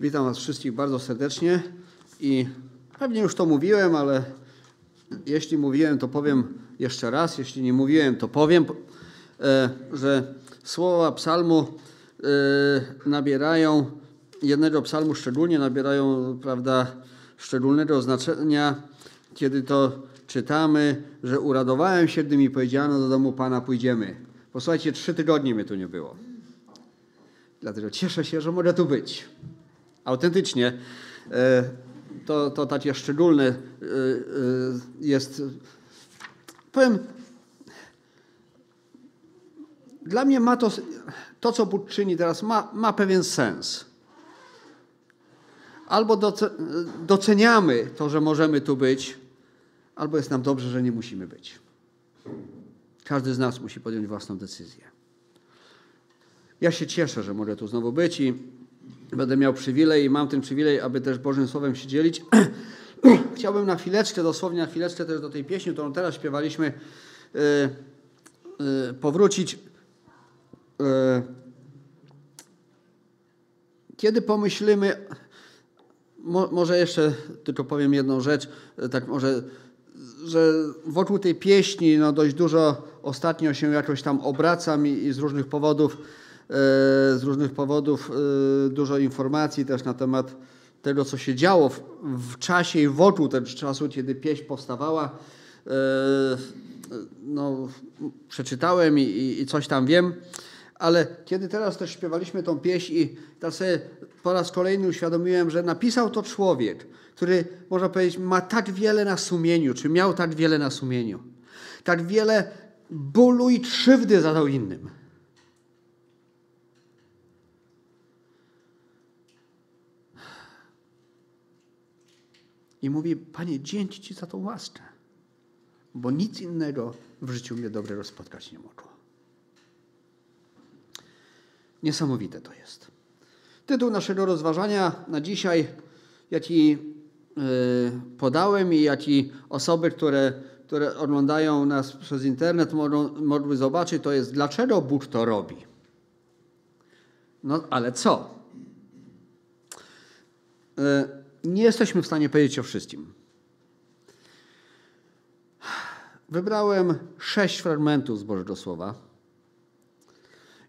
Witam Was wszystkich bardzo serdecznie i pewnie już to mówiłem, ale jeśli mówiłem, to powiem jeszcze raz. Jeśli nie mówiłem, to powiem, e, że słowa psalmu e, nabierają, jednego psalmu szczególnie nabierają, prawda, szczególnego znaczenia, kiedy to czytamy, że uradowałem się, gdy mi powiedziano, do domu Pana pójdziemy. Posłuchajcie, trzy tygodnie mnie tu nie było. Dlatego cieszę się, że mogę tu być. Autentycznie e, to, to takie szczególne e, e, jest. Powiem, dla mnie ma to, to co Bóg czyni teraz, ma, ma pewien sens. Albo doceniamy to, że możemy tu być, albo jest nam dobrze, że nie musimy być. Każdy z nas musi podjąć własną decyzję. Ja się cieszę, że mogę tu znowu być i będę miał przywilej i mam ten przywilej, aby też Bożym Słowem się dzielić. Chciałbym na chwileczkę, dosłownie na chwileczkę też do tej pieśni, którą teraz śpiewaliśmy, yy, yy, powrócić. Yy, kiedy pomyślimy, mo, może jeszcze tylko powiem jedną rzecz, tak może, że wokół tej pieśni no dość dużo ostatnio się jakoś tam obracam i, i z różnych powodów z różnych powodów e, dużo informacji też na temat tego, co się działo w, w czasie i wokół tego czasu, kiedy pieśń powstawała. E, no, przeczytałem i, i coś tam wiem, ale kiedy teraz też śpiewaliśmy tą pieśń i tak sobie po raz kolejny uświadomiłem, że napisał to człowiek, który, można powiedzieć, ma tak wiele na sumieniu, czy miał tak wiele na sumieniu, tak wiele bólu i krzywdy zadał innym. I mówi, Panie, dzięki Ci za tą łaskę, bo nic innego w życiu mnie dobrego spotkać nie mogło. Niesamowite to jest. Tytuł naszego rozważania na dzisiaj, jaki yy, podałem i jaki osoby, które, które oglądają nas przez internet mogą, mogły zobaczyć, to jest dlaczego Bóg to robi. No ale co? Nie jesteśmy w stanie powiedzieć o wszystkim. Wybrałem sześć fragmentów z Bożego Słowa.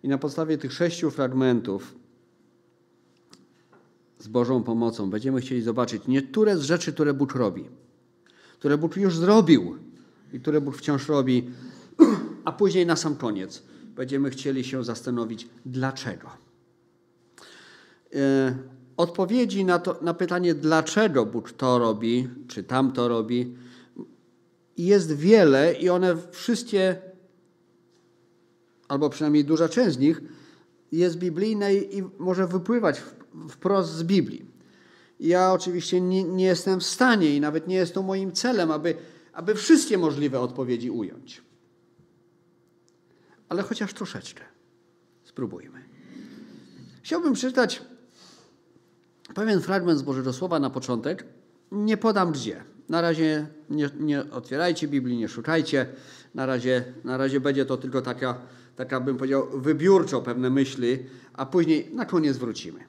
I na podstawie tych sześciu fragmentów z Bożą pomocą będziemy chcieli zobaczyć niektóre z rzeczy, które Bóg robi, które Bóg już zrobił i które Bóg wciąż robi, a później na sam koniec będziemy chcieli się zastanowić, dlaczego. Odpowiedzi na, to, na pytanie, dlaczego Bóg to robi, czy tam to robi, jest wiele i one wszystkie, albo przynajmniej duża część z nich, jest biblijna i może wypływać wprost z Biblii. Ja oczywiście nie, nie jestem w stanie i nawet nie jest to moim celem, aby, aby wszystkie możliwe odpowiedzi ująć. Ale chociaż troszeczkę. Spróbujmy. Chciałbym przeczytać pewien fragment z Bożego Słowa na początek. Nie podam gdzie. Na razie nie, nie otwierajcie Biblii, nie szukajcie. Na razie, na razie będzie to tylko taka, taka, bym powiedział, wybiórczo pewne myśli, a później na koniec wrócimy.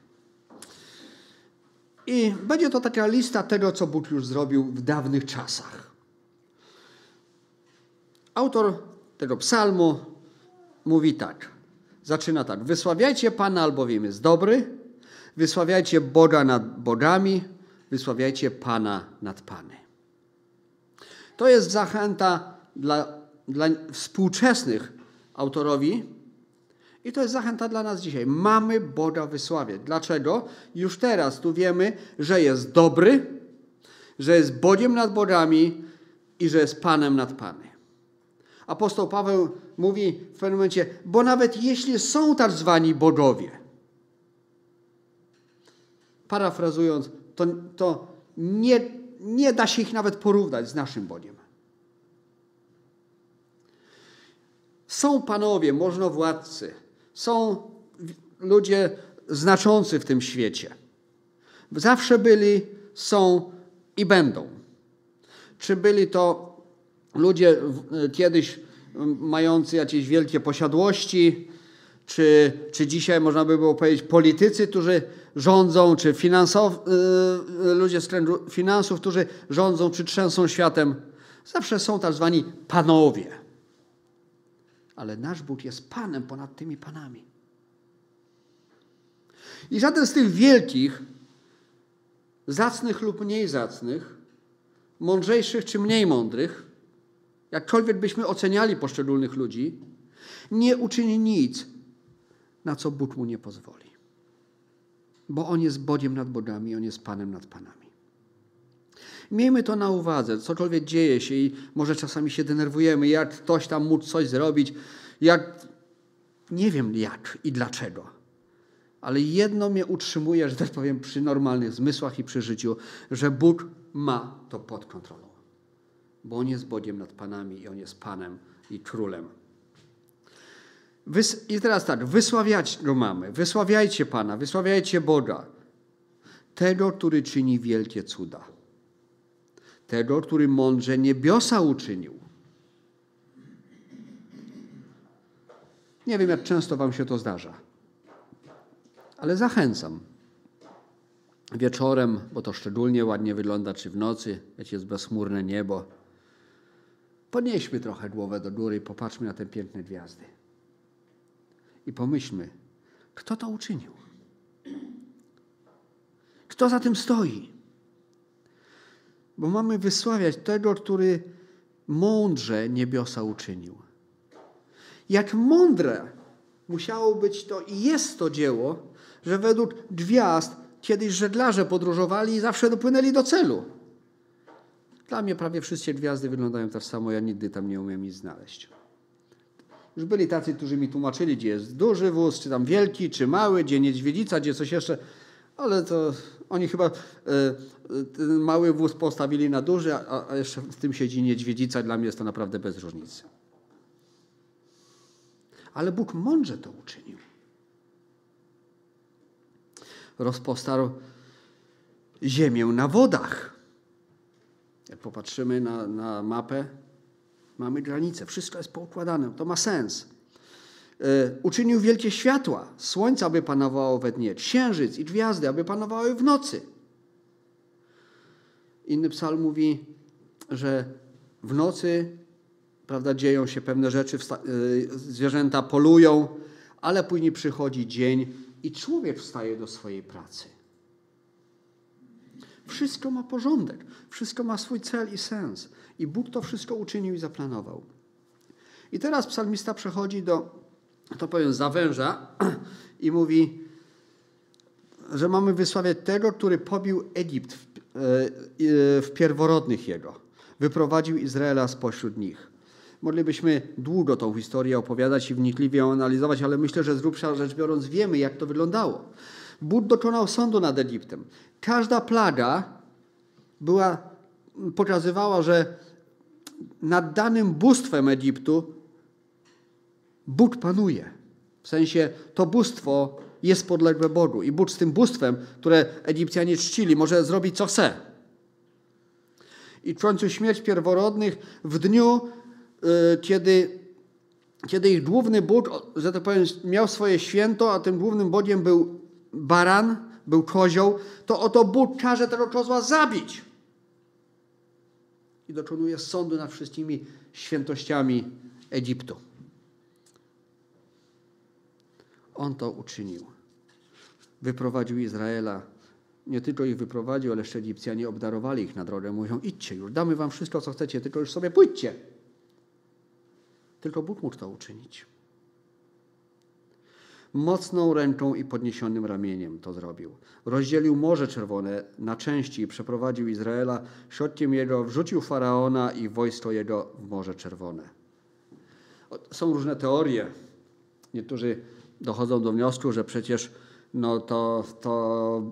I będzie to taka lista tego, co Bóg już zrobił w dawnych czasach. Autor tego psalmu mówi tak. Zaczyna tak. Wysławiajcie Pana, albowiem jest dobry, Wysławiajcie Boga nad bogami, wysławiajcie Pana nad Pany. To jest zachęta dla, dla współczesnych autorowi i to jest zachęta dla nas dzisiaj. Mamy Boga wysławiać. Dlaczego? Już teraz tu wiemy, że jest dobry, że jest Bogiem nad bogami i że jest Panem nad Pany. Apostoł Paweł mówi w pewnym momencie, bo nawet jeśli są tak zwani bogowie, parafrazując, to, to nie, nie da się ich nawet porównać z naszym Bogiem. Są panowie, możnowładcy, są ludzie znaczący w tym świecie. Zawsze byli, są i będą. Czy byli to ludzie kiedyś mający jakieś wielkie posiadłości, czy, czy dzisiaj można by było powiedzieć politycy, którzy rządzą, czy finansow, yy, ludzie z kręgu finansów, którzy rządzą, czy trzęsą światem. Zawsze są tak zwani panowie. Ale nasz Bóg jest Panem ponad tymi Panami. I żaden z tych wielkich, zacnych lub mniej zacnych, mądrzejszych czy mniej mądrych, jakkolwiek byśmy oceniali poszczególnych ludzi, nie uczyni nic, na co Bóg mu nie pozwoli. Bo On jest Bogiem nad bogami, On jest Panem nad panami. Miejmy to na uwadze, cokolwiek dzieje się i może czasami się denerwujemy, jak ktoś tam mógł coś zrobić, jak nie wiem jak i dlaczego. Ale jedno mnie utrzymuje, że tak powiem, przy normalnych zmysłach i przy życiu, że Bóg ma to pod kontrolą. Bo On jest Bogiem nad Panami i On jest Panem i Królem. I teraz tak, wysławiać go mamy. Wysławiajcie Pana, wysławiajcie Boga. Tego, który czyni wielkie cuda. Tego, który mądrze niebiosa uczynił. Nie wiem, jak często Wam się to zdarza, ale zachęcam. Wieczorem, bo to szczególnie ładnie wygląda, czy w nocy, jak jest bezchmurne niebo, podnieśmy trochę głowę do góry i popatrzmy na te piękne gwiazdy i pomyślmy, kto to uczynił? Kto za tym stoi? Bo mamy wysławiać tego, który mądrze niebiosa uczynił. Jak mądre musiało być to i jest to dzieło, że według gwiazd kiedyś żeglarze podróżowali i zawsze dopłynęli do celu. Dla mnie prawie wszystkie gwiazdy wyglądają tak samo, ja nigdy tam nie umiem nic znaleźć. Już byli tacy, którzy mi tłumaczyli, gdzie jest duży wóz, czy tam wielki, czy mały, gdzie niedźwiedzica, gdzie coś jeszcze, ale to oni chyba e, ten mały wóz postawili na duży, a, a jeszcze w tym siedzi niedźwiedzica. Dla mnie jest to naprawdę bez różnicy. Ale Bóg mądrze to uczynił. Rozpostarł ziemię na wodach. Jak popatrzymy na, na mapę, Mamy granice, wszystko jest poukładane, to ma sens. E, uczynił wielkie światła, słońce, aby panowało we dnie, księżyc i gwiazdy, aby panowały w nocy. Inny psalm mówi, że w nocy prawda, dzieją się pewne rzeczy, e, zwierzęta polują, ale później przychodzi dzień i człowiek wstaje do swojej pracy. Wszystko ma porządek, wszystko ma swój cel i sens. I Bóg to wszystko uczynił i zaplanował. I teraz psalmista przechodzi do, to powiem, zawęża i mówi, że mamy wysławiać tego, który pobił Egipt w, e, w pierworodnych jego. Wyprowadził Izraela spośród nich. Moglibyśmy długo tą historię opowiadać i wnikliwie ją analizować, ale myślę, że z grubsza rzecz biorąc wiemy, jak to wyglądało. Bóg dokonał sądu nad Egiptem. Każda plaga była, pokazywała, że nad danym bóstwem Egiptu Bóg panuje. W sensie to bóstwo jest podległe Bogu i Bóg z tym bóstwem, które Egipcjanie czcili, może zrobić co chce. I w końcu śmierć pierworodnych w dniu, yy, kiedy, kiedy ich główny Bóg, że tak powiem, miał swoje święto, a tym głównym Bogiem był baran, był kozioł, to oto Bóg każe tego kozła zabić i dokonuje sądu nad wszystkimi świętościami Egiptu. On to uczynił. Wyprowadził Izraela. Nie tylko ich wyprowadził, ale jeszcze Egipcjanie obdarowali ich na drogę. Mówią, idźcie już, damy wam wszystko, co chcecie, tylko już sobie pójdźcie. Tylko Bóg mógł to uczynić. Mocną ręką i podniesionym ramieniem to zrobił. Rozdzielił Morze Czerwone na części i przeprowadził Izraela środkiem jego, wrzucił Faraona i wojsko jego w Morze Czerwone. Są różne teorie. Niektórzy dochodzą do wniosku, że przecież no to, to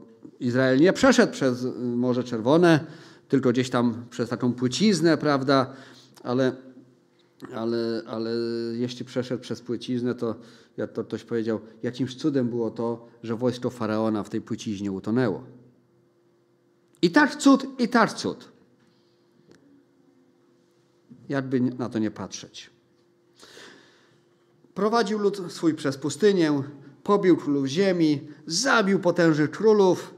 Izrael nie przeszedł przez Morze Czerwone, tylko gdzieś tam przez taką płyciznę, prawda? Ale, ale, ale jeśli przeszedł przez płyciznę, to jak to ktoś powiedział, jakimś cudem było to, że wojsko faraona w tej płyciźnie utonęło. I tak cud, i tak cud. Jakby na to nie patrzeć. Prowadził lud swój przez pustynię, pobił królów ziemi, zabił potężnych królów,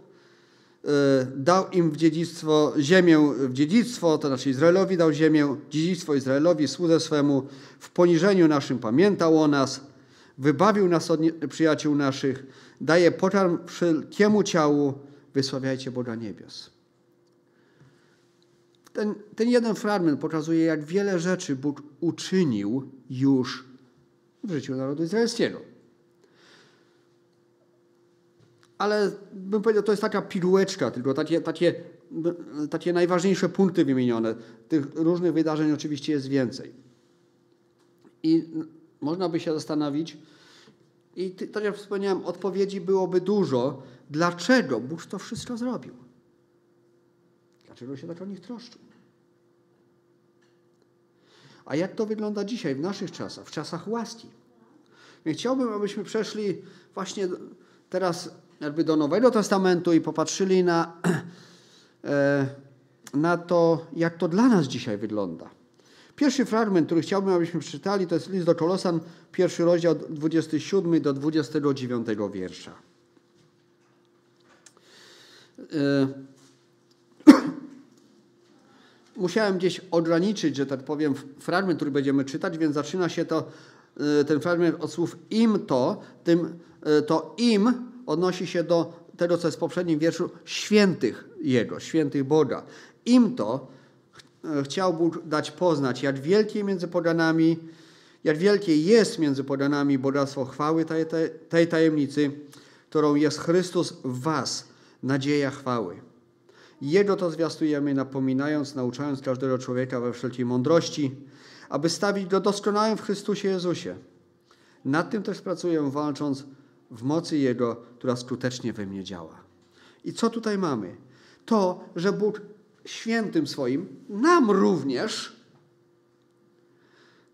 dał im w dziedzictwo ziemię w dziedzictwo, to znaczy Izraelowi dał ziemię, dziedzictwo Izraelowi, słudze swemu, w poniżeniu naszym pamiętał o nas, wybawił nas od przyjaciół naszych, daje pokarm wszelkiemu ciału, wysławiajcie Boga niebios. Ten, ten jeden fragment pokazuje, jak wiele rzeczy Bóg uczynił już w życiu narodu izraelskiego. Ale bym powiedział, to jest taka pirułeczka, tylko takie, takie, takie najważniejsze punkty wymienione. Tych różnych wydarzeń oczywiście jest więcej. I można by się zastanowić, i tak jak wspomniałem, odpowiedzi byłoby dużo, dlaczego Bóg to wszystko zrobił. Dlaczego się tak o nich troszczył? A jak to wygląda dzisiaj, w naszych czasach, w czasach łaski? Chciałbym, abyśmy przeszli właśnie teraz jakby do Nowego Testamentu i popatrzyli na, e, na to, jak to dla nas dzisiaj wygląda. Pierwszy fragment, który chciałbym, abyśmy przeczytali, to jest list do Kolosan, pierwszy rozdział 27 do 29 wiersza. E, musiałem gdzieś ograniczyć, że tak powiem, fragment, który będziemy czytać, więc zaczyna się to, e, ten fragment od słów im to, tym to im odnosi się do tego, co jest w poprzednim wierszu, świętych Jego, świętych Boga. Im to chciał Bóg dać poznać, jak wielkie między poganami, jak wielkie jest między poganami bogactwo chwały tej, tej tajemnicy, którą jest Chrystus w was, nadzieja chwały. Jego to zwiastujemy, napominając, nauczając każdego człowieka we wszelkiej mądrości, aby stawić go doskonałym w Chrystusie Jezusie. Nad tym też pracuję, walcząc w mocy Jego, która skutecznie we mnie działa. I co tutaj mamy? To, że Bóg świętym swoim nam również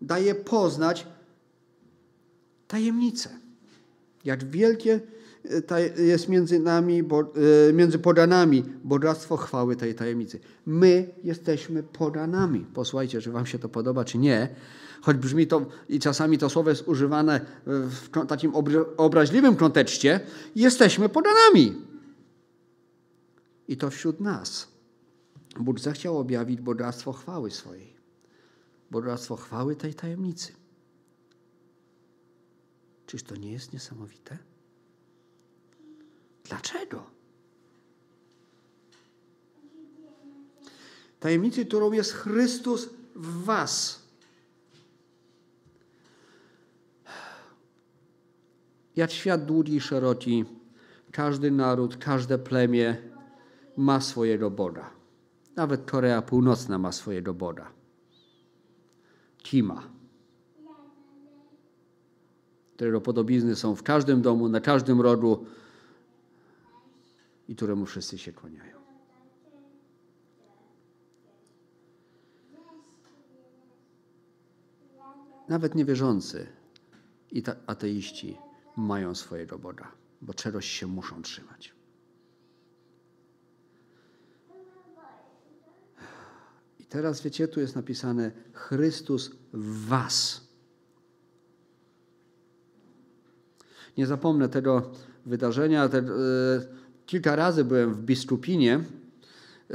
daje poznać tajemnicę. Jak wielkie e, jest między nami, e, między podanami bogactwo chwały tej tajemnicy. My jesteśmy podanami. Posłuchajcie, czy wam się to podoba, czy nie. Choć brzmi to i czasami to słowo jest używane w takim obraźliwym kontekście, jesteśmy podanami. I to wśród nas. Bóg zechciał objawić bogactwo chwały swojej. Bogactwo chwały tej tajemnicy. Czyż to nie jest niesamowite? Dlaczego? Tajemnicy, którą jest Chrystus w Was. Jak świat długi i szeroki, każdy naród, każde plemię ma swojego Boga. Nawet Korea Północna ma swojego Boga. Kima. Którego podobizny są w każdym domu, na każdym rogu i któremu wszyscy się kłaniają. Nawet niewierzący i ateiści mają swojego Boga, bo czegoś się muszą trzymać. I teraz wiecie, tu jest napisane Chrystus w Was. Nie zapomnę tego wydarzenia. Te, e, kilka razy byłem w Biskupinie e,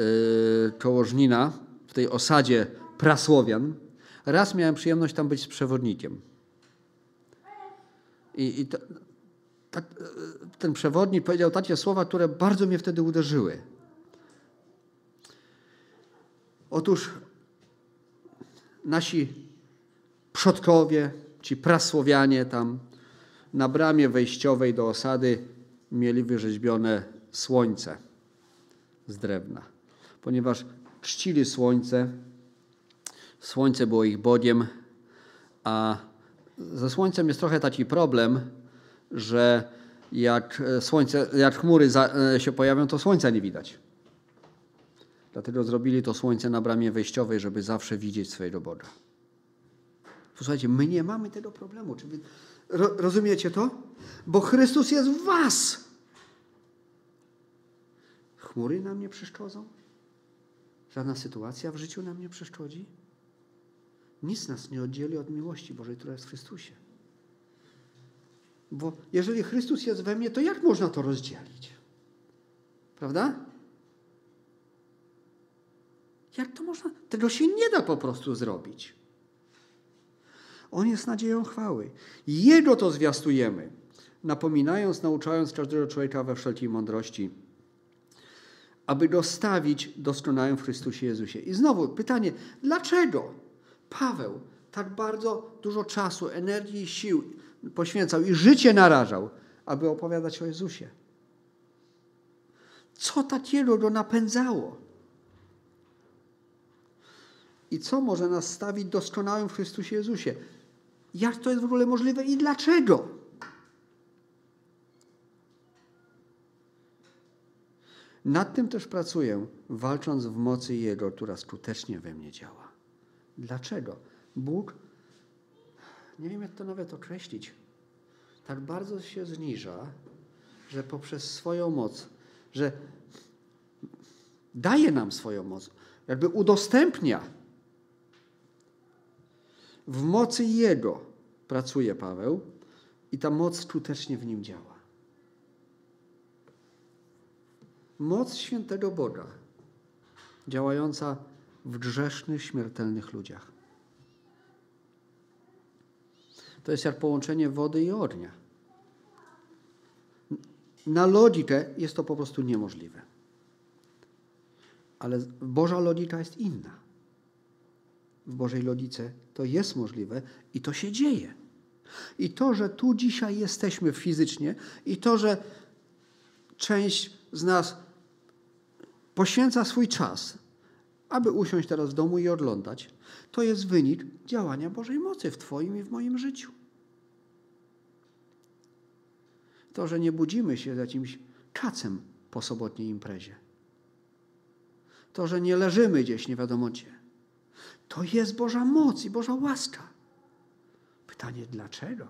koło Żnina, w tej osadzie prasłowian. Raz miałem przyjemność tam być z przewodnikiem. I, i to, tak, e, ten przewodnik powiedział takie słowa, które bardzo mnie wtedy uderzyły. Otóż nasi przodkowie, ci prasłowianie tam na bramie wejściowej do osady mieli wyrzeźbione słońce z drewna, ponieważ czcili słońce. Słońce było ich bogiem, a ze słońcem jest trochę taki problem, że jak słońce, jak chmury się pojawią, to słońca nie widać. Dlatego zrobili to słońce na bramie wejściowej, żeby zawsze widzieć swojego Boga. Posłuchajcie, my nie mamy tego problemu. Czy wy rozumiecie to? Bo Chrystus jest w was. Chmury nam nie przeszkodzą? Żadna sytuacja w życiu nam nie przeszkodzi? Nic nas nie oddzieli od miłości Bożej, która jest w Chrystusie. Bo jeżeli Chrystus jest we mnie, to jak można to rozdzielić? Prawda? Jak to można? Tego się nie da po prostu zrobić. On jest nadzieją chwały. Jego to zwiastujemy, napominając, nauczając każdego człowieka we wszelkiej mądrości, aby dostawić doskonałym w Chrystusie Jezusie. I znowu pytanie, dlaczego Paweł tak bardzo dużo czasu, energii i sił poświęcał i życie narażał, aby opowiadać o Jezusie? Co takiego go napędzało? I co może nas stawić doskonałym w Chrystusie Jezusie? Jak to jest w ogóle możliwe i dlaczego? Nad tym też pracuję, walcząc w mocy Jego, która skutecznie we mnie działa. Dlaczego? Bóg, nie wiem jak to nawet określić, tak bardzo się zniża, że poprzez swoją moc, że daje nam swoją moc, jakby udostępnia w mocy Jego pracuje Paweł i ta moc skutecznie w nim działa. Moc świętego Boga działająca w grzesznych, śmiertelnych ludziach. To jest jak połączenie wody i ognia. Na logikę jest to po prostu niemożliwe. Ale Boża logika jest inna w Bożej logice to jest możliwe i to się dzieje. I to, że tu dzisiaj jesteśmy fizycznie, i to, że część z nas poświęca swój czas, aby usiąść teraz w domu i oglądać, to jest wynik działania Bożej mocy w Twoim i w moim życiu. To, że nie budzimy się z jakimś kacem po sobotniej imprezie. To, że nie leżymy gdzieś nie wiadomo gdzie. To jest Boża moc i Boża łaska. Pytanie, dlaczego?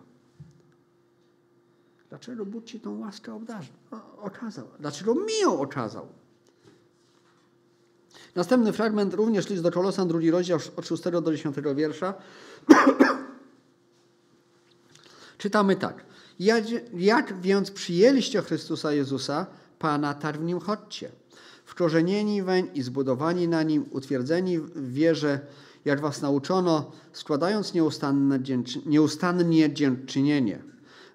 Dlaczego Bóg Ci tą łaskę obdarzył, okazał? Dlaczego mi ją okazał? Następny fragment, również list do Kolosan, drugi rozdział od 6 do 10 wiersza. Czytamy tak. Jak więc przyjęliście Chrystusa Jezusa, Pana, tak w Nim chodźcie. Wkorzenieni weń i zbudowani na Nim, utwierdzeni w wierze, jak was nauczono, składając nieustanne, nieustannie dziękczynienie.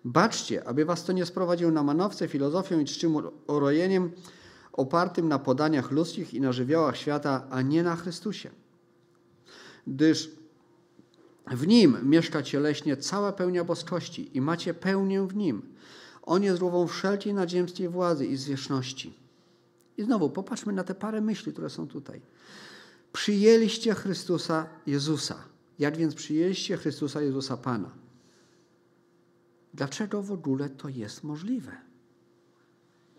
Baczcie, aby was to nie sprowadził na manowce, filozofią i czczym urojeniem opartym na podaniach ludzkich i na żywiołach świata, a nie na Chrystusie. Gdyż w Nim mieszka cieleśnie cała pełnia boskości i macie pełnię w Nim. On jest głową wszelkiej nadziemskiej władzy i zwierzchności. I znowu popatrzmy na te parę myśli, które są tutaj. Przyjęliście Chrystusa Jezusa. Jak więc przyjęliście Chrystusa Jezusa Pana? Dlaczego w ogóle to jest możliwe?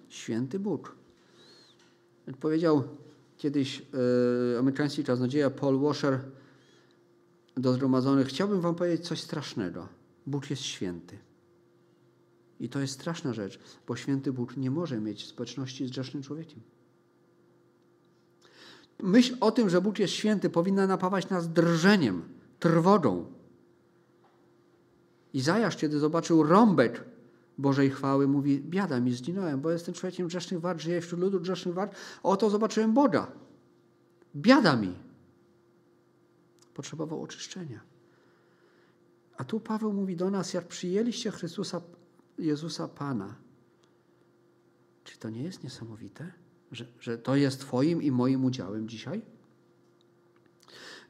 Święty Bóg. Jak powiedział kiedyś yy, amerykański kaznodzieja Paul Washer do zgromadzonych, chciałbym wam powiedzieć coś strasznego. Bóg jest święty. I to jest straszna rzecz, bo święty Bóg nie może mieć społeczności z grzesznym człowiekiem. Myśl o tym, że Bóg jest święty, powinna napawać nas drżeniem, trwogą. Izajasz, kiedy zobaczył rąbek Bożej chwały, mówi: Biada mi, zginąłem, bo jestem człowiekiem grzesznych wart, żyję wśród ludu grzesznych wart. Oto zobaczyłem Boga. Biada mi. Potrzebował oczyszczenia. A tu Paweł mówi do nas: Jak przyjęliście Chrystusa, Jezusa Pana, czy to nie jest niesamowite? że, że to jest Twoim i moim udziałem dzisiaj?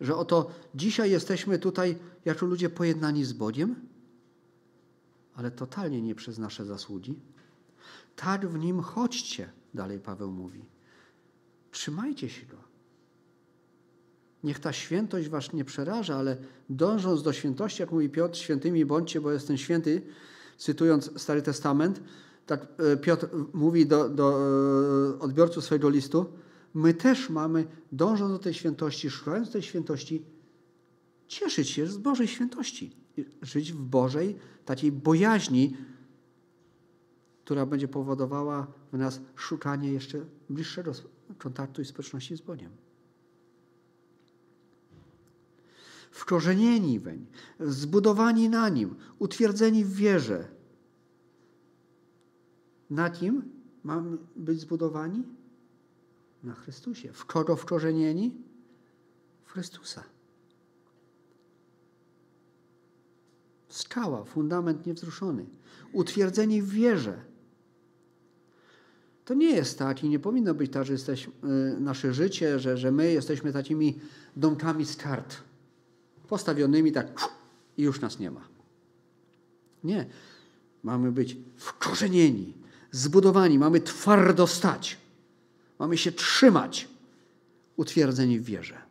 Że oto dzisiaj jesteśmy tutaj jako ludzie pojednani z Bogiem, ale totalnie nie przez nasze zasługi. Tak w nim chodźcie, dalej Paweł mówi. Trzymajcie się go. Niech ta świętość was nie przeraża, ale dążąc do świętości, jak mówi Piotr, świętymi bądźcie, bo jestem święty, cytując Stary Testament, tak e, Piotr mówi do, do e, odbiorców swojego listu, my też mamy, dążąc do tej świętości, szukając tej świętości, cieszyć się z Bożej świętości. Żyć w Bożej takiej bojaźni, która będzie powodowała w nas szukanie jeszcze bliższego kontaktu i społeczności z Bogiem. Wkorzenieni weń, zbudowani na Nim, utwierdzeni w wierze, Na kim mamy być zbudowani? Na Chrystusie. W kogo wkorzenieni? W Chrystusa. Skała, fundament niewzruszony. Utwierdzeni w wierze. To nie jest tak i nie powinno być tak, że jesteś, y, nasze życie, że, że my jesteśmy takimi domkami z kart. Postawionymi tak i już nas nie ma. Nie. Mamy być wkorzenieni, zbudowani, mamy twardo stać. Mamy się trzymać, utwierdzeni w wierze.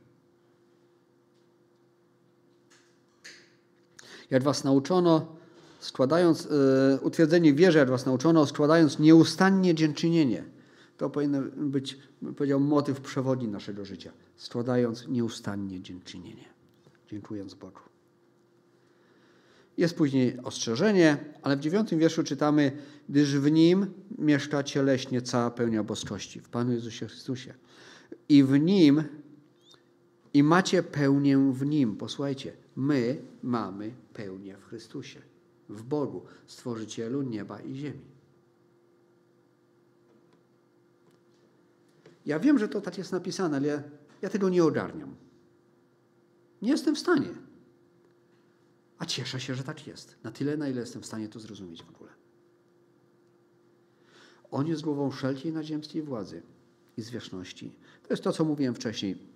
Jak was nauczono, składając, yy, utwierdzeni w wierze, jak was nauczono, składając nieustannie dziękczynienie. To powinien być, powiedział, motyw przewodni naszego życia. Składając nieustannie dziękczynienie. Dziękując Bogu. Jest później ostrzeżenie, ale w dziewiątym wierszu czytamy, gdyż w Nim mieszka cieleśnie cała pełnia boskości, w Panu Jezusie Chrystusie. I w Nim, i macie pełnię w Nim. Posłuchajcie, my mamy pełnię w Chrystusie, w Bogu, Stworzycielu nieba i ziemi. Ja wiem, że to tak jest napisane, ale ja, ja tego nie ogarniam. Nie jestem w stanie. A cieszę się, że tak jest. Na tyle, na ile jestem w stanie to zrozumieć w ogóle. On jest głową wszelkiej naziemskiej władzy i zwierzchności. To jest to, co mówiłem wcześniej.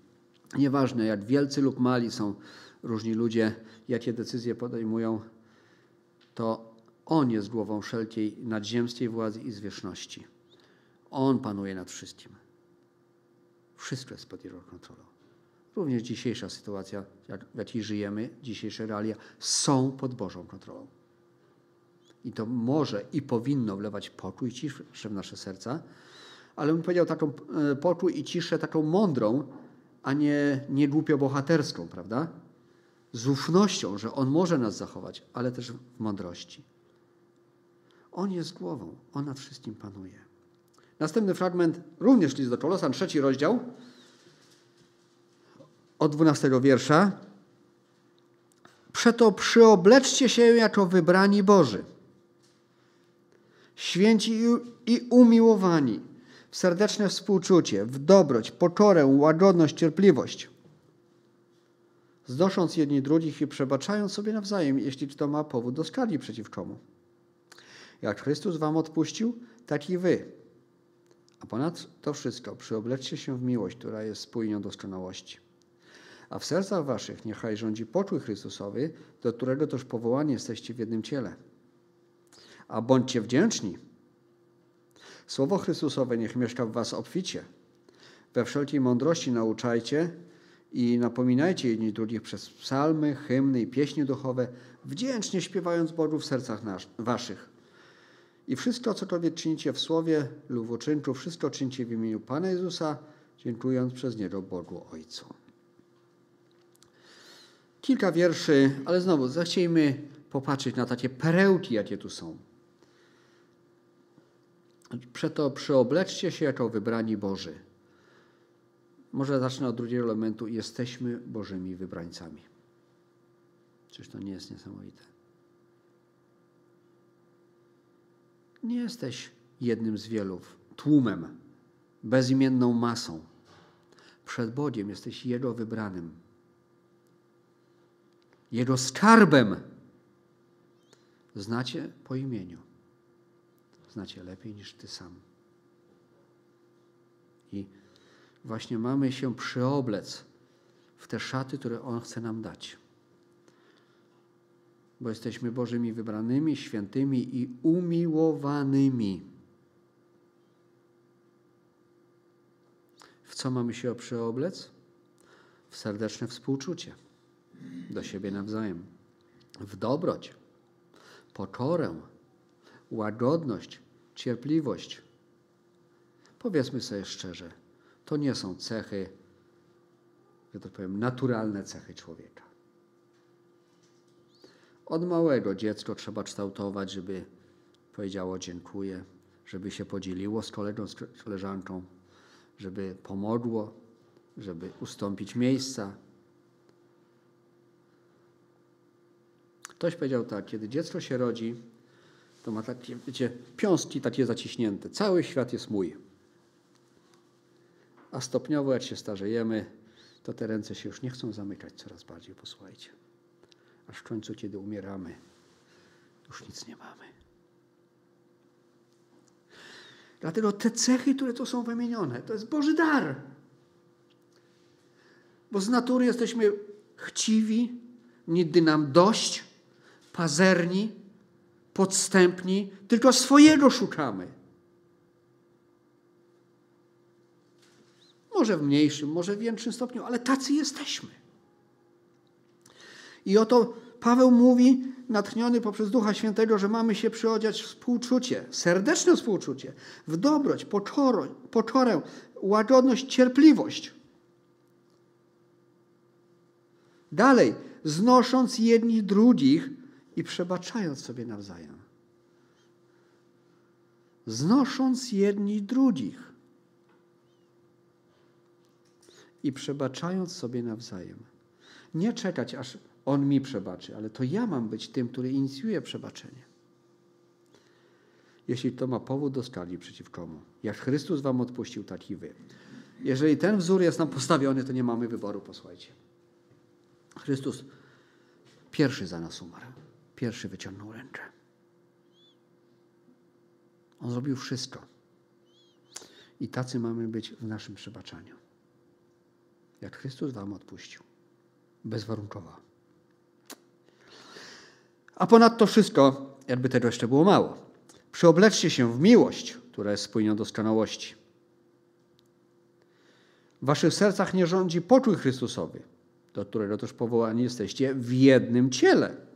Nieważne, jak wielcy lub mali są różni ludzie, jakie decyzje podejmują, to On jest głową wszelkiej nadziemskiej władzy i zwierzchności. On panuje nad wszystkim. Wszystko jest pod Jego kontrolą. Również dzisiejsza sytuacja, w jakiej żyjemy, dzisiejsze realia, są pod Bożą kontrolą. I to może i powinno wlewać pokój i ciszę w nasze serca, ale bym powiedział taką e, pokój i ciszę taką mądrą, a nie, nie głupio bohaterską, prawda? Z ufnością, że On może nas zachować, ale też w mądrości. On jest głową, On nad wszystkim panuje. Następny fragment, również list do Kolosan, trzeci rozdział, od 12 wiersza. Przeto przyobleczcie się jako wybrani Boży, święci i umiłowani, w serdeczne współczucie, w dobroć, pokorę, łagodność, cierpliwość, znosząc jedni drugich i przebaczając sobie nawzajem, jeśli kto ma powód do skargi przeciw komu. Jak Chrystus wam odpuścił, tak i wy. A ponad to wszystko przyobleczcie się w miłość, która jest spójnią doskonałości. A w sercach waszych niechaj rządzi pokój Chrystusowy, do którego też powołani jesteście w jednym ciele. A bądźcie wdzięczni. Słowo Chrystusowe niech mieszka w was obficie. We wszelkiej mądrości nauczajcie i napominajcie jedni drugich przez psalmy, hymny i pieśni duchowe, wdzięcznie śpiewając Bogu w sercach nasz, waszych. I wszystko, cokolwiek czynicie w słowie lub w uczynku, wszystko czynicie w imieniu Pana Jezusa, dziękując przez Niego Bogu Ojcu. Kilka wierszy, ale znowu zechciejmy popatrzeć na takie perełki, jakie tu są. Przeto przyobleczcie się jako wybrani Boży. Może zacznę od drugiego elementu. Jesteśmy Bożymi wybrańcami. Czyż to nie jest niesamowite? Nie jesteś jednym z wielu, tłumem, bezimienną masą. Przed Bogiem jesteś Jego wybranym. Jego skarbem. Znacie po imieniu. Znacie lepiej niż Ty sam. I właśnie mamy się przyoblec w te szaty, które On chce nam dać. Bo jesteśmy Bożymi wybranymi, świętymi i umiłowanymi. W co mamy się przyoblec? W serdeczne współczucie do siebie nawzajem, w dobroć, pokorę, łagodność, cierpliwość. Powiedzmy sobie szczerze, to nie są cechy, że tak powiem, naturalne cechy człowieka. Od małego dziecko trzeba kształtować, żeby powiedziało dziękuję, żeby się podzieliło z kolegą, z koleżanką, żeby pomogło, żeby ustąpić miejsca, Ktoś powiedział tak, kiedy dziecko się rodzi, To ma takie, wiecie, piąstki takie zaciśnięte. Cały świat jest mój. A stopniowo, jak się starzejemy, to te ręce się już nie chcą zamykać coraz bardziej, posłuchajcie. Aż w końcu, kiedy umieramy, już nic nie mamy. Dlatego te cechy, które tu są wymienione, to jest Boży dar. Bo z natury jesteśmy chciwi, nigdy nam dość, pazerni, podstępni, tylko swojego szukamy. Może w mniejszym, może w większym stopniu, ale tacy jesteśmy. I oto Paweł mówi, natchniony poprzez Ducha Świętego, że mamy się przyodziać w współczucie, serdeczne współczucie, w dobroć, poczorę, poczorę łagodność, cierpliwość. Dalej, znosząc jedni drugich i przebaczając sobie nawzajem. Znosząc jedni drugich i przebaczając sobie nawzajem. Nie czekać, aż on mi przebaczy, ale to ja mam być tym, który inicjuje przebaczenie. Jeśli to ma powód do skali przeciw komu. Jak Chrystus wam odpuścił, tak i wy. Jeżeli ten wzór jest nam postawiony, to nie mamy wyboru, posłuchajcie. Chrystus pierwszy za nas umarł. Pierwszy wyciągnął rękę. On zrobił wszystko. I tacy mamy być w naszym przebaczaniu. Jak Chrystus wam odpuścił. Bezwarunkowo. A ponadto wszystko, jakby tego jeszcze było mało. Przyobleczcie się w miłość, która jest spójnią doskonałości. W waszych sercach nie rządzi poczuj Chrystusowy, do którego też powołani jesteście w jednym ciele,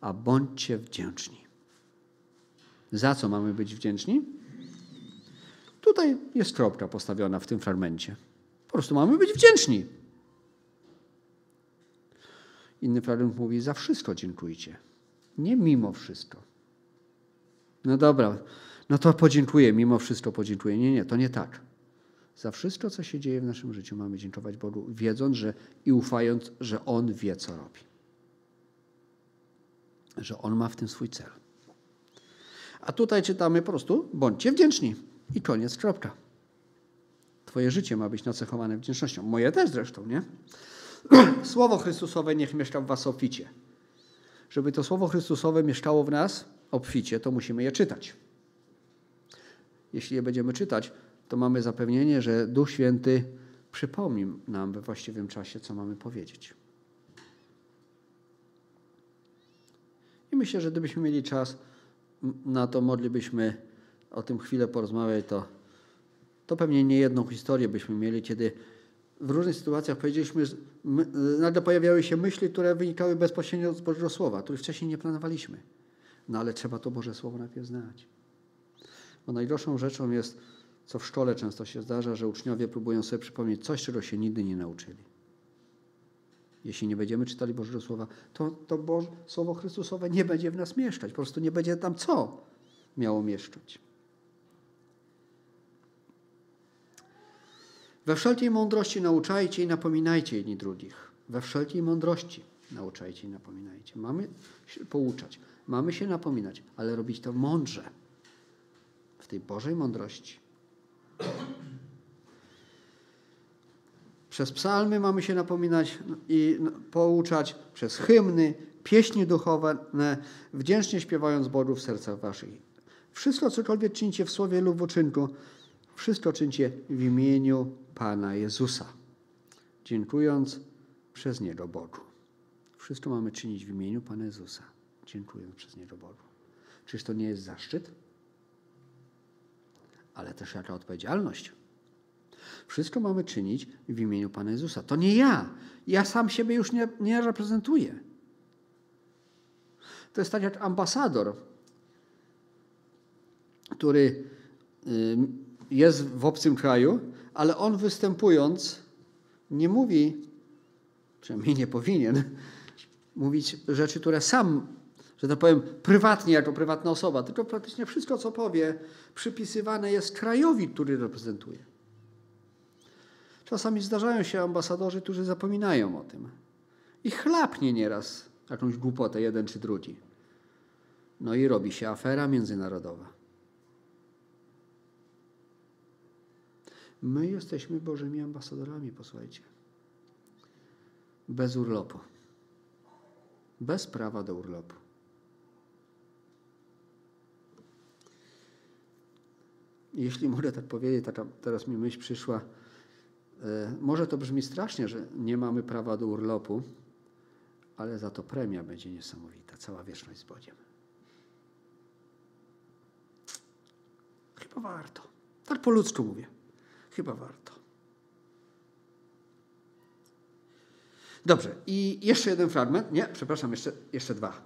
a bądźcie wdzięczni. Za co mamy być wdzięczni? Tutaj jest kropka postawiona w tym fragmencie. Po prostu mamy być wdzięczni. Inny fragment mówi: Za wszystko dziękujcie. Nie mimo wszystko. No dobra, no to podziękuję, mimo wszystko podziękuję. Nie, nie, to nie tak. Za wszystko, co się dzieje w naszym życiu, mamy dziękować Bogu, wiedząc że, i ufając, że On wie, co robi. Że On ma w tym swój cel. A tutaj czytamy po prostu, bądźcie wdzięczni. I koniec, kropka. Twoje życie ma być nacechowane wdzięcznością. Moje też zresztą, nie? Słowo Chrystusowe niech mieszka w was obficie. Żeby to Słowo Chrystusowe mieszkało w nas obficie, to musimy je czytać. Jeśli je będziemy czytać, to mamy zapewnienie, że Duch Święty przypomni nam we właściwym czasie, co mamy powiedzieć. I myślę, że gdybyśmy mieli czas na to, moglibyśmy o tym chwilę porozmawiać, to, to pewnie nie jedną historię byśmy mieli, kiedy w różnych sytuacjach powiedzieliśmy, my, nagle pojawiały się myśli, które wynikały bezpośrednio z Bożego Słowa, których wcześniej nie planowaliśmy. No ale trzeba to Boże Słowo najpierw znać. Bo najgorszą rzeczą jest, co w szkole często się zdarza, że uczniowie próbują sobie przypomnieć coś, czego się nigdy nie nauczyli. Jeśli nie będziemy czytali Bożego Słowa, to, to Boże, Słowo Chrystusowe nie będzie w nas mieszkać. Po prostu nie będzie tam co miało mieszkać. We wszelkiej mądrości nauczajcie i napominajcie jedni drugich. We wszelkiej mądrości nauczajcie i napominajcie. Mamy się pouczać, mamy się napominać, ale robić to mądrze. W tej Bożej mądrości. Przez psalmy mamy się napominać i pouczać, przez hymny, pieśni duchowe, wdzięcznie śpiewając Bogu w sercach waszych. Wszystko, cokolwiek czynicie w słowie lub w uczynku, wszystko czyńcie w imieniu Pana Jezusa, dziękując przez Niego Bogu. Wszystko mamy czynić w imieniu Pana Jezusa, dziękując przez Niego Bogu. Czyż to nie jest zaszczyt? Ale też jaka odpowiedzialność? Wszystko mamy czynić w imieniu Pana Jezusa. To nie ja. Ja sam siebie już nie, nie reprezentuję. To jest tak jak ambasador, który jest w obcym kraju, ale on występując nie mówi, przynajmniej nie powinien, mówić rzeczy, które sam, że tak powiem, prywatnie, jako prywatna osoba, tylko praktycznie wszystko, co powie, przypisywane jest krajowi, który reprezentuje. Czasami zdarzają się ambasadorzy, którzy zapominają o tym. I chlapnie nieraz jakąś głupotę jeden czy drugi. No i robi się afera międzynarodowa. My jesteśmy Bożymi ambasadorami, posłuchajcie. Bez urlopu. Bez prawa do urlopu. Jeśli mogę tak powiedzieć, taka teraz mi myśl przyszła, może to brzmi strasznie, że nie mamy prawa do urlopu, ale za to premia będzie niesamowita, cała wieczność z Bogiem. Chyba warto. Tak po ludzku mówię. Chyba warto. Dobrze, i jeszcze jeden fragment. Nie, przepraszam, jeszcze, jeszcze dwa.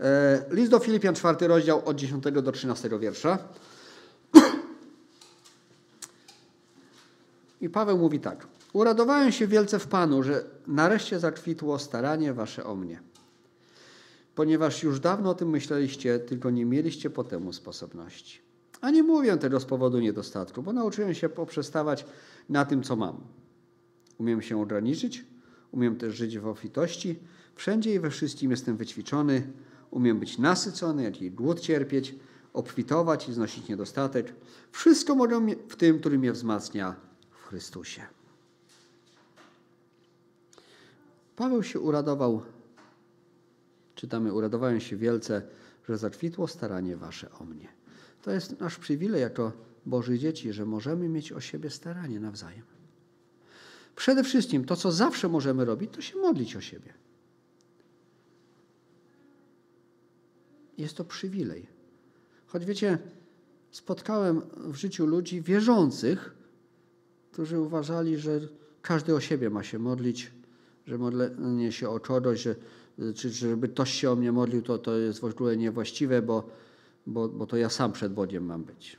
E, list do Filipian, czwarty rozdział, od 10 do 13 wiersza. I Paweł mówi tak. Uradowałem się wielce w Panu, że nareszcie zakwitło staranie wasze o mnie. Ponieważ już dawno o tym myśleliście, tylko nie mieliście po temu sposobności. A nie mówię tego z powodu niedostatku, bo nauczyłem się poprzestawać na tym, co mam. Umiem się ograniczyć, umiem też żyć w ofitości. Wszędzie i we wszystkim jestem wyćwiczony. Umiem być nasycony, jak i głód cierpieć, obfitować i znosić niedostatek. Wszystko mogę w tym, który mnie wzmacnia Chrystusie. Paweł się uradował, czytamy, uradowałem się wielce, że zakwitło staranie wasze o mnie. To jest nasz przywilej jako Boży dzieci, że możemy mieć o siebie staranie nawzajem. Przede wszystkim to, co zawsze możemy robić, to się modlić o siebie. Jest to przywilej. Choć wiecie, spotkałem w życiu ludzi wierzących, którzy uważali, że każdy o siebie ma się modlić, że modlenie się o czodość, że, czy żeby ktoś się o mnie modlił, to, to jest w ogóle niewłaściwe, bo, bo, bo to ja sam przed Bogiem mam być.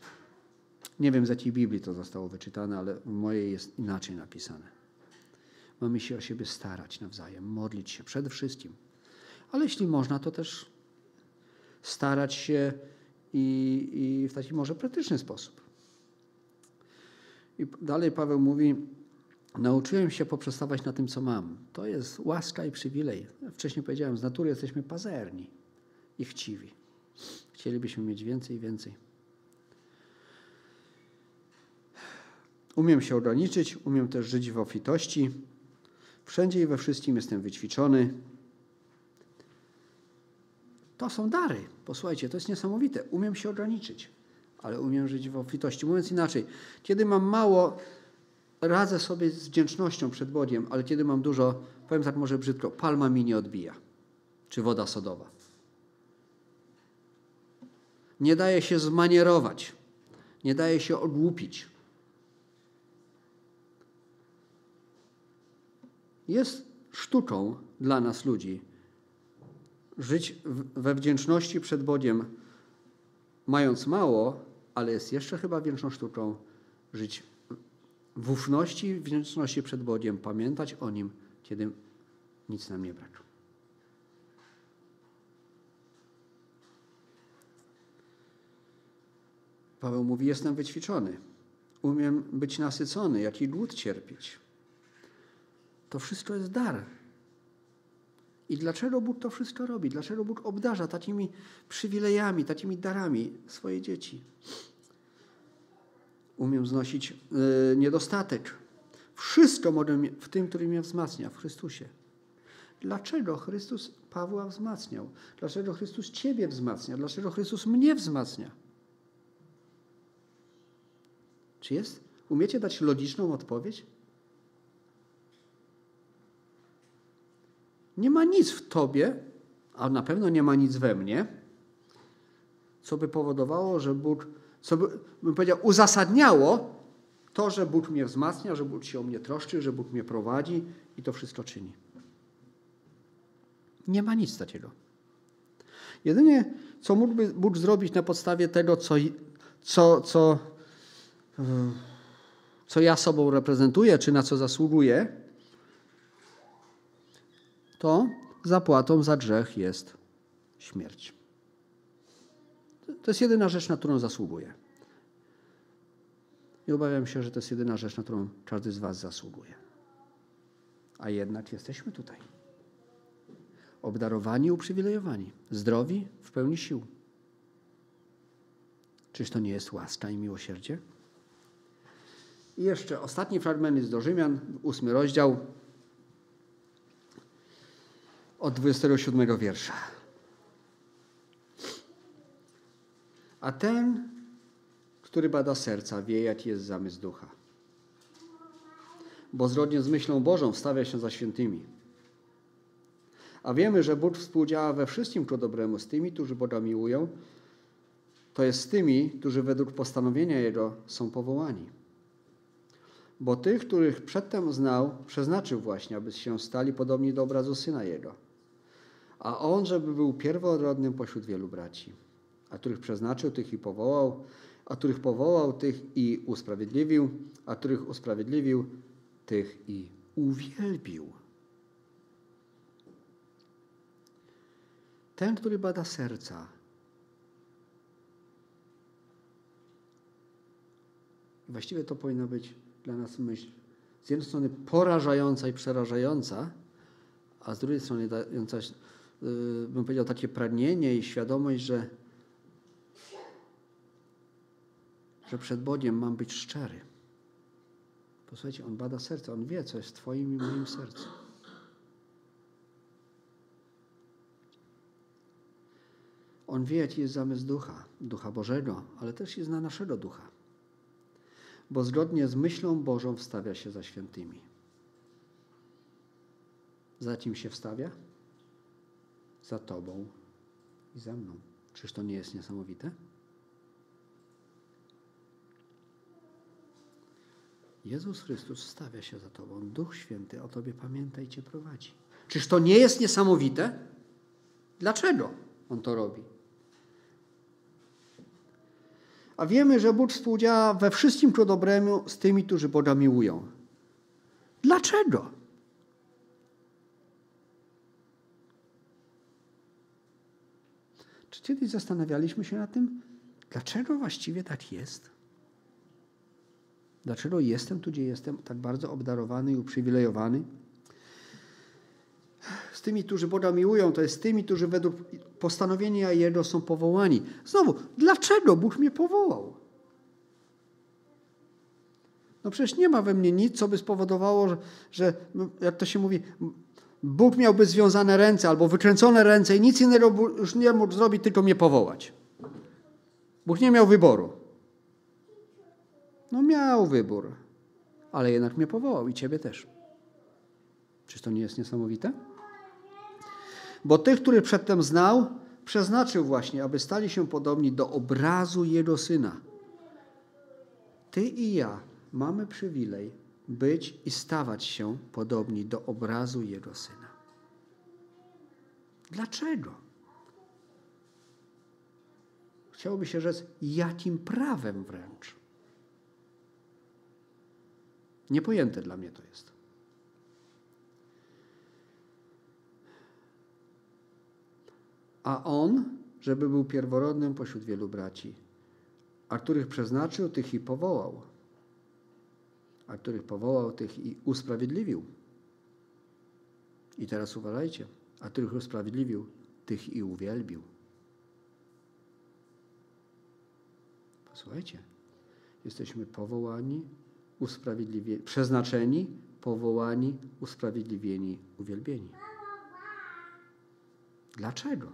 Nie wiem, z jakiej Biblii to zostało wyczytane, ale w mojej jest inaczej napisane. Mamy się o siebie starać nawzajem, modlić się przede wszystkim. Ale jeśli można, to też starać się i, i w taki może praktyczny sposób. I dalej Paweł mówi, nauczyłem się poprzestawać na tym, co mam. To jest łaska i przywilej. Wcześniej powiedziałem, z natury jesteśmy pazerni i chciwi. Chcielibyśmy mieć więcej i więcej. Umiem się ograniczyć, umiem też żyć w ofitości. Wszędzie i we wszystkim jestem wyćwiczony. To są dary. Posłuchajcie, to jest niesamowite. Umiem się ograniczyć, ale umiem żyć w ofitości. Mówiąc inaczej, kiedy mam mało, radzę sobie z wdzięcznością przed Bogiem, ale kiedy mam dużo, powiem tak może brzydko, palma mi nie odbija. Czy woda sodowa. Nie daje się zmanierować. Nie daje się ogłupić. Jest sztuką dla nas ludzi żyć we wdzięczności przed Bogiem, mając mało, ale jest jeszcze chyba większą sztuką żyć w ufności, wdzięczności przed Bogiem, pamiętać o Nim, kiedy nic nam nie brak. Paweł mówi: Jestem wyćwiczony, umiem być nasycony, jak i głód cierpieć. To wszystko jest dar. I dlaczego Bóg to wszystko robi? Dlaczego Bóg obdarza takimi przywilejami, takimi darami swoje dzieci? Umiem znosić yy, niedostatek. Wszystko mogę w tym, który mnie wzmacnia, w Chrystusie. Dlaczego Chrystus Pawła wzmacniał? Dlaczego Chrystus Ciebie wzmacnia? Dlaczego Chrystus mnie wzmacnia? Czy jest? Umiecie dać logiczną odpowiedź? Nie ma nic w tobie, a na pewno nie ma nic we mnie, co by powodowało, że Bóg, co by, bym powiedział, uzasadniało to, że Bóg mnie wzmacnia, że Bóg się o mnie troszczy, że Bóg mnie prowadzi i to wszystko czyni. Nie ma nic takiego. Jedynie, co mógłby Bóg zrobić na podstawie tego, co, co, co, co ja sobą reprezentuję, czy na co zasługuję, to zapłatą za grzech jest śmierć. To jest jedyna rzecz, na którą zasługuje. I obawiam się, że to jest jedyna rzecz, na którą każdy z Was zasługuje. A jednak jesteśmy tutaj. Obdarowani, uprzywilejowani, zdrowi, w pełni sił. Czyż to nie jest łaska i miłosierdzie? I jeszcze ostatni fragment jest do Rzymian, ósmy rozdział, od 27 wiersza. A ten, który bada serca, wie, jaki jest zamysł ducha. Bo zgodnie z myślą Bożą stawia się za świętymi. A wiemy, że Bóg współdziała we wszystkim ku dobremu z tymi, którzy Boga miłują, to jest z tymi, którzy według postanowienia Jego są powołani. Bo tych, których przedtem znał, przeznaczył właśnie, aby się stali podobni do obrazu Syna Jego. A On, żeby był pierworodnym pośród wielu braci. A których przeznaczył, tych i powołał, a których powołał, tych i usprawiedliwił, a których usprawiedliwił, tych i uwielbił. Ten, który bada serca, Właściwie to powinna być dla nas myśl z jednej strony porażająca i przerażająca, a z drugiej strony dająca, bym powiedział, takie pragnienie i świadomość, że, że przed Bogiem mam być szczery. Posłuchajcie, On bada serce, On wie, co jest w Twoim i moim sercu. On wie, jaki jest zamysł ducha, ducha Bożego, ale też i zna naszego ducha bo zgodnie z myślą Bożą wstawia się za świętymi. Za kim się wstawia? Za Tobą i za mną. Czyż to nie jest niesamowite? Jezus Chrystus stawia się za Tobą. Duch Święty o Tobie pamięta i Cię prowadzi. Czyż to nie jest niesamowite? Dlaczego On to robi? A wiemy, że Bóg współdziała we wszystkim ku dobremu z tymi, którzy Boga miłują. Dlaczego? Kiedyś zastanawialiśmy się nad tym, dlaczego właściwie tak jest? Dlaczego jestem tu, gdzie jestem, tak bardzo obdarowany i uprzywilejowany? z tymi, którzy Boga miłują, to jest z tymi, którzy według postanowienia Jego są powołani. Znowu, dlaczego Bóg mnie powołał? No przecież nie ma we mnie nic, co by spowodowało, że, że jak to się mówi, Bóg miałby związane ręce albo wykręcone ręce i nic innego już nie mógł zrobić, tylko mnie powołać. Bóg nie miał wyboru. No miał wybór, ale jednak mnie powołał i ciebie też. Czyż to nie jest niesamowite? Bo tych, których przedtem znał, przeznaczył właśnie, aby stali się podobni do obrazu Jego Syna. Ty i ja mamy przywilej być i stawać się podobni do obrazu Jego Syna. Dlaczego? Chciałoby się rzec, jakim prawem wręcz. Niepojęte dla mnie to jest. a on, żeby był pierworodnym pośród wielu braci, a których przeznaczył, tych i powołał, a których powołał, tych i usprawiedliwił. I teraz uważajcie, a których usprawiedliwił, tych i uwielbił. Posłuchajcie, jesteśmy powołani, usprawiedliwieni, przeznaczeni, powołani, usprawiedliwieni, uwielbieni. Dlaczego?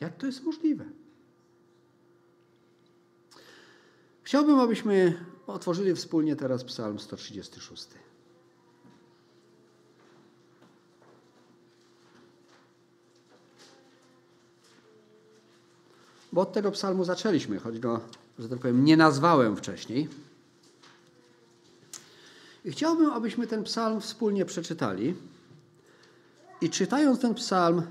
Jak to jest możliwe? Chciałbym, abyśmy otworzyli wspólnie teraz Psalm 136. Bo od tego psalmu zaczęliśmy, choć go, że tak powiem, nie nazwałem wcześniej. I chciałbym, abyśmy ten psalm wspólnie przeczytali. I czytając ten psalm,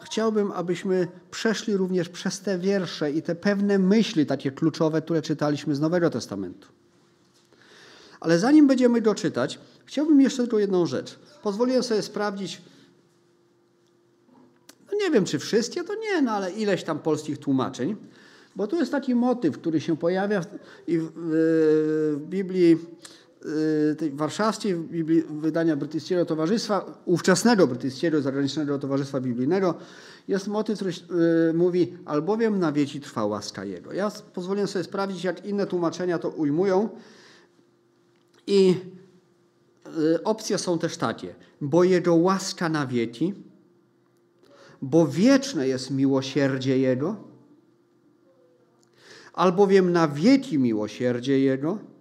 chciałbym, abyśmy przeszli również przez te wiersze i te pewne myśli, takie kluczowe, które czytaliśmy z Nowego Testamentu. Ale zanim będziemy go czytać, chciałbym jeszcze tylko jedną rzecz. Pozwoliłem sobie sprawdzić, no nie wiem czy wszystkie, to nie, no ale ileś tam polskich tłumaczeń, bo tu jest taki motyw, który się pojawia w, w, w Biblii tej warszawskiej wydania Brytyjskiego Towarzystwa, ówczesnego Brytyjskiego Zagranicznego Towarzystwa Biblijnego, jest motyw, który y, mówi, albowiem na wieki trwa łaska Jego. Ja pozwoliłem sobie sprawdzić, jak inne tłumaczenia to ujmują i y, opcje są też takie, bo Jego łaska na wieki, bo wieczne jest miłosierdzie Jego, albowiem na wieki miłosierdzie Jego,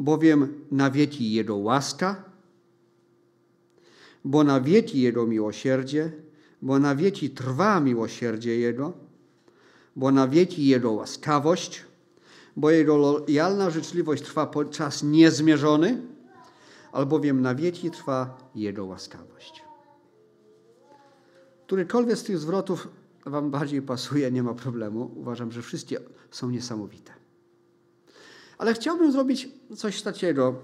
bowiem na wieki Jego łaska, bo na wieki Jego miłosierdzie, bo na wieki trwa miłosierdzie Jego, bo na wieki Jego łaskawość, bo Jego lojalna życzliwość trwa podczas niezmierzony, albowiem na wieki trwa Jego łaskawość. Którykolwiek z tych zwrotów Wam bardziej pasuje, nie ma problemu. Uważam, że wszystkie są niesamowite. Ale chciałbym zrobić coś takiego,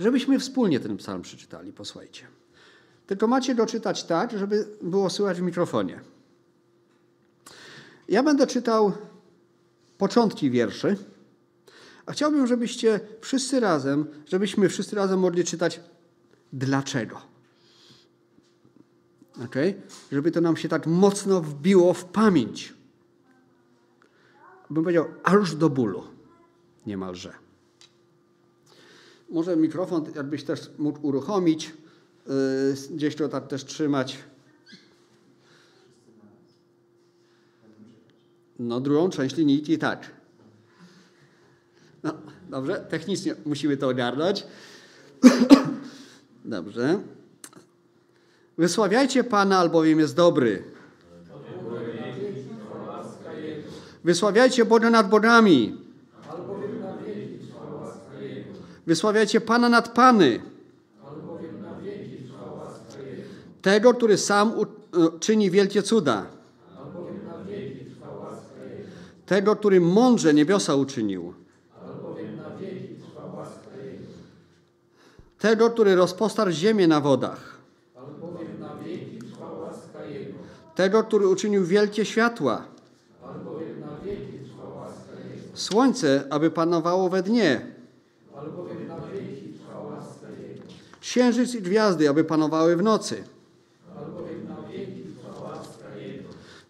żebyśmy wspólnie ten psalm przeczytali. Posłuchajcie. Tylko macie doczytać tak, żeby było słychać w mikrofonie. Ja będę czytał początki wierszy, a chciałbym, żebyście wszyscy razem, żebyśmy wszyscy razem mogli czytać dlaczego. Okay? Żeby to nam się tak mocno wbiło w pamięć. Bym powiedział, aż do bólu. Niemalże. Może mikrofon jakbyś też mógł uruchomić, yy, gdzieś to tak też trzymać. No drugą część linijki tak. No, dobrze, technicznie musimy to ogarnąć. dobrze. Wysławiajcie Pana, albowiem jest dobry. Wysławiajcie Boga nad bogami. Wysławiajcie Pana nad Pany. Tego, który sam e, czyni wielkie cuda. Tego, który mądrze niebiosa uczynił. Tego, który rozpostarł ziemię na wodach. Tego, który uczynił wielkie światła. Słońce, aby panowało we dnie. Księżyc i gwiazdy, aby panowały w nocy.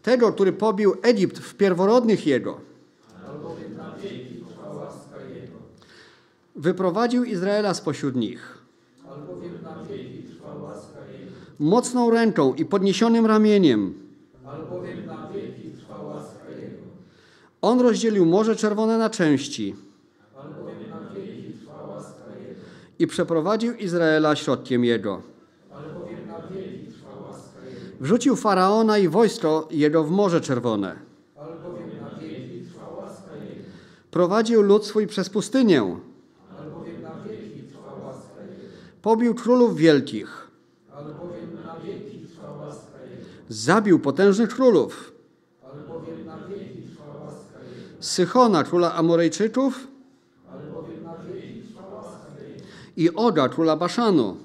Tego, który pobił Egipt w pierworodnych jego. Wyprowadził Izraela spośród nich. Mocną ręką i podniesionym ramieniem. On rozdzielił Morze Czerwone na części i przeprowadził Izraela środkiem jego. Wrzucił Faraona i wojsko jego w Morze Czerwone. Prowadził lud swój przez pustynię. Pobił królów wielkich. Zabił potężnych królów. Sychona, króla Amorejczyków i Oga, króla Baszanu.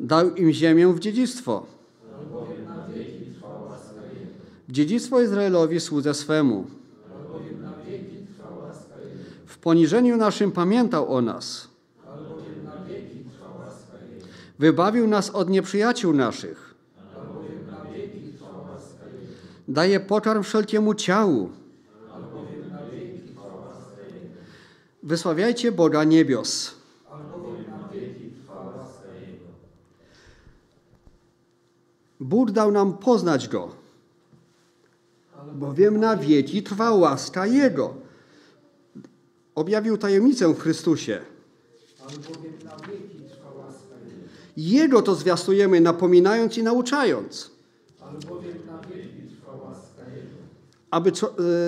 Dał im ziemię w dziedzictwo. Dziedzictwo Izraelowi słudze swemu. W poniżeniu naszym pamiętał o nas. Wybawił nas od nieprzyjaciół naszych. Daje pokarm wszelkiemu ciału. Wysławiajcie Boga niebios. Bóg dał nam poznać Go, bowiem na wieki trwa łaska Jego. Objawił tajemnicę w Chrystusie. Jego to zwiastujemy, napominając i nauczając. Aby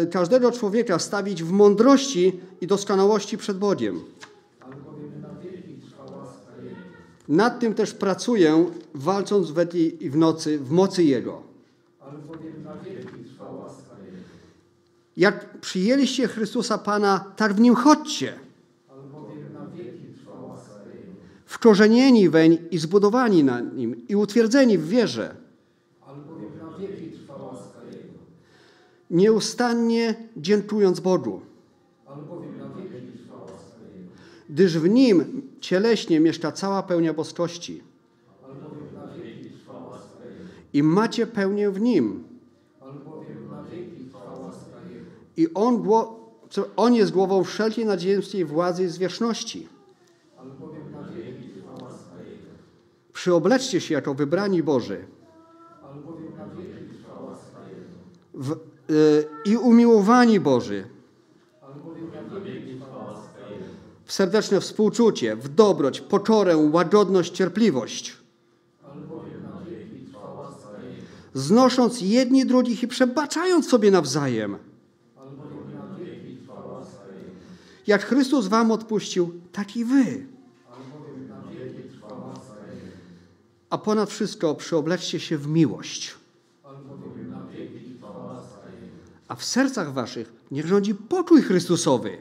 y, każdego człowieka stawić w mądrości i doskonałości przed Bogiem. Nad tym też pracuję, walcząc we dnie i w nocy, w mocy Jego. Jak przyjęliście Chrystusa Pana, tak w Nim chodźcie. Wkorzenieni weń i zbudowani na Nim i utwierdzeni w wierze. Nieustannie dziękując Bogu. gdyż w nim cieleśnie mieszka cała pełnia boskości. I macie pełnię w nim. I on, on jest głową wszelkiej nadziemskiej władzy i zwierzchności. Przyobleczcie się jako wybrani Boży w, i umiłowani Boży w serdeczne współczucie, w dobroć, pokorę, łagodność, cierpliwość. Znosząc jedni drugich i przebaczając sobie nawzajem. Jak Chrystus wam odpuścił, tak i wy. A ponad wszystko przyobleczcie się w miłość. A w sercach waszych niech rządzi pokój Chrystusowy,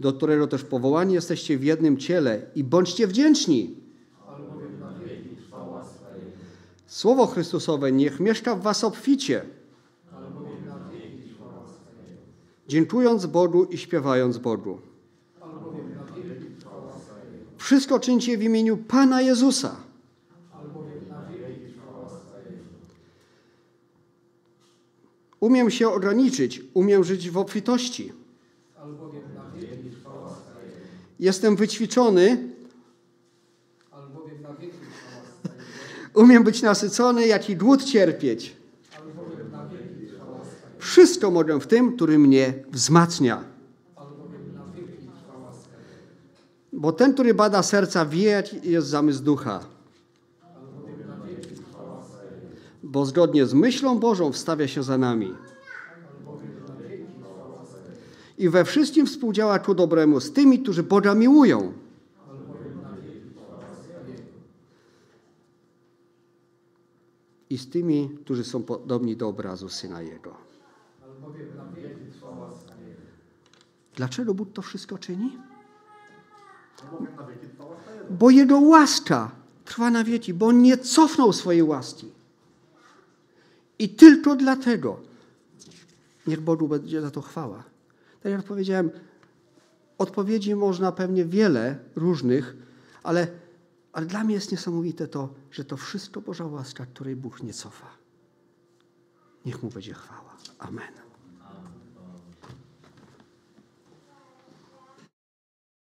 do którego też powołani jesteście w jednym ciele i bądźcie wdzięczni. Słowo Chrystusowe niech mieszka w was obficie, dziękując Bogu i śpiewając Bogu. Wszystko czyńcie w imieniu Pana Jezusa. Umiem się ograniczyć, umiem żyć w obfitości. Jestem wyćwiczony, umiem być nasycony, jak i głód cierpieć. Wszystko mogę w tym, który mnie wzmacnia. Bo ten, który bada serca, wie, jaki jest zamysł ducha. albowiem na wieki trwa łaska Jego, Bo zgodnie z myślą Bożą wstawia się za nami. I we wszystkim współdziała ku dobremu z tymi, którzy Boga miłują. I z tymi, którzy są podobni do obrazu Syna Jego, Dlaczego Bóg to wszystko czyni? Bo Jego łaska trwa na wieki, bo On nie cofnął swojej łaski. I tylko dlatego niech Bogu będzie za to chwała. Tak jak powiedziałem, odpowiedzi można pewnie wiele różnych, ale, ale dla mnie jest niesamowite to, że to wszystko Boża łaska, której Bóg nie cofa. Niech Mu będzie chwała. Amen.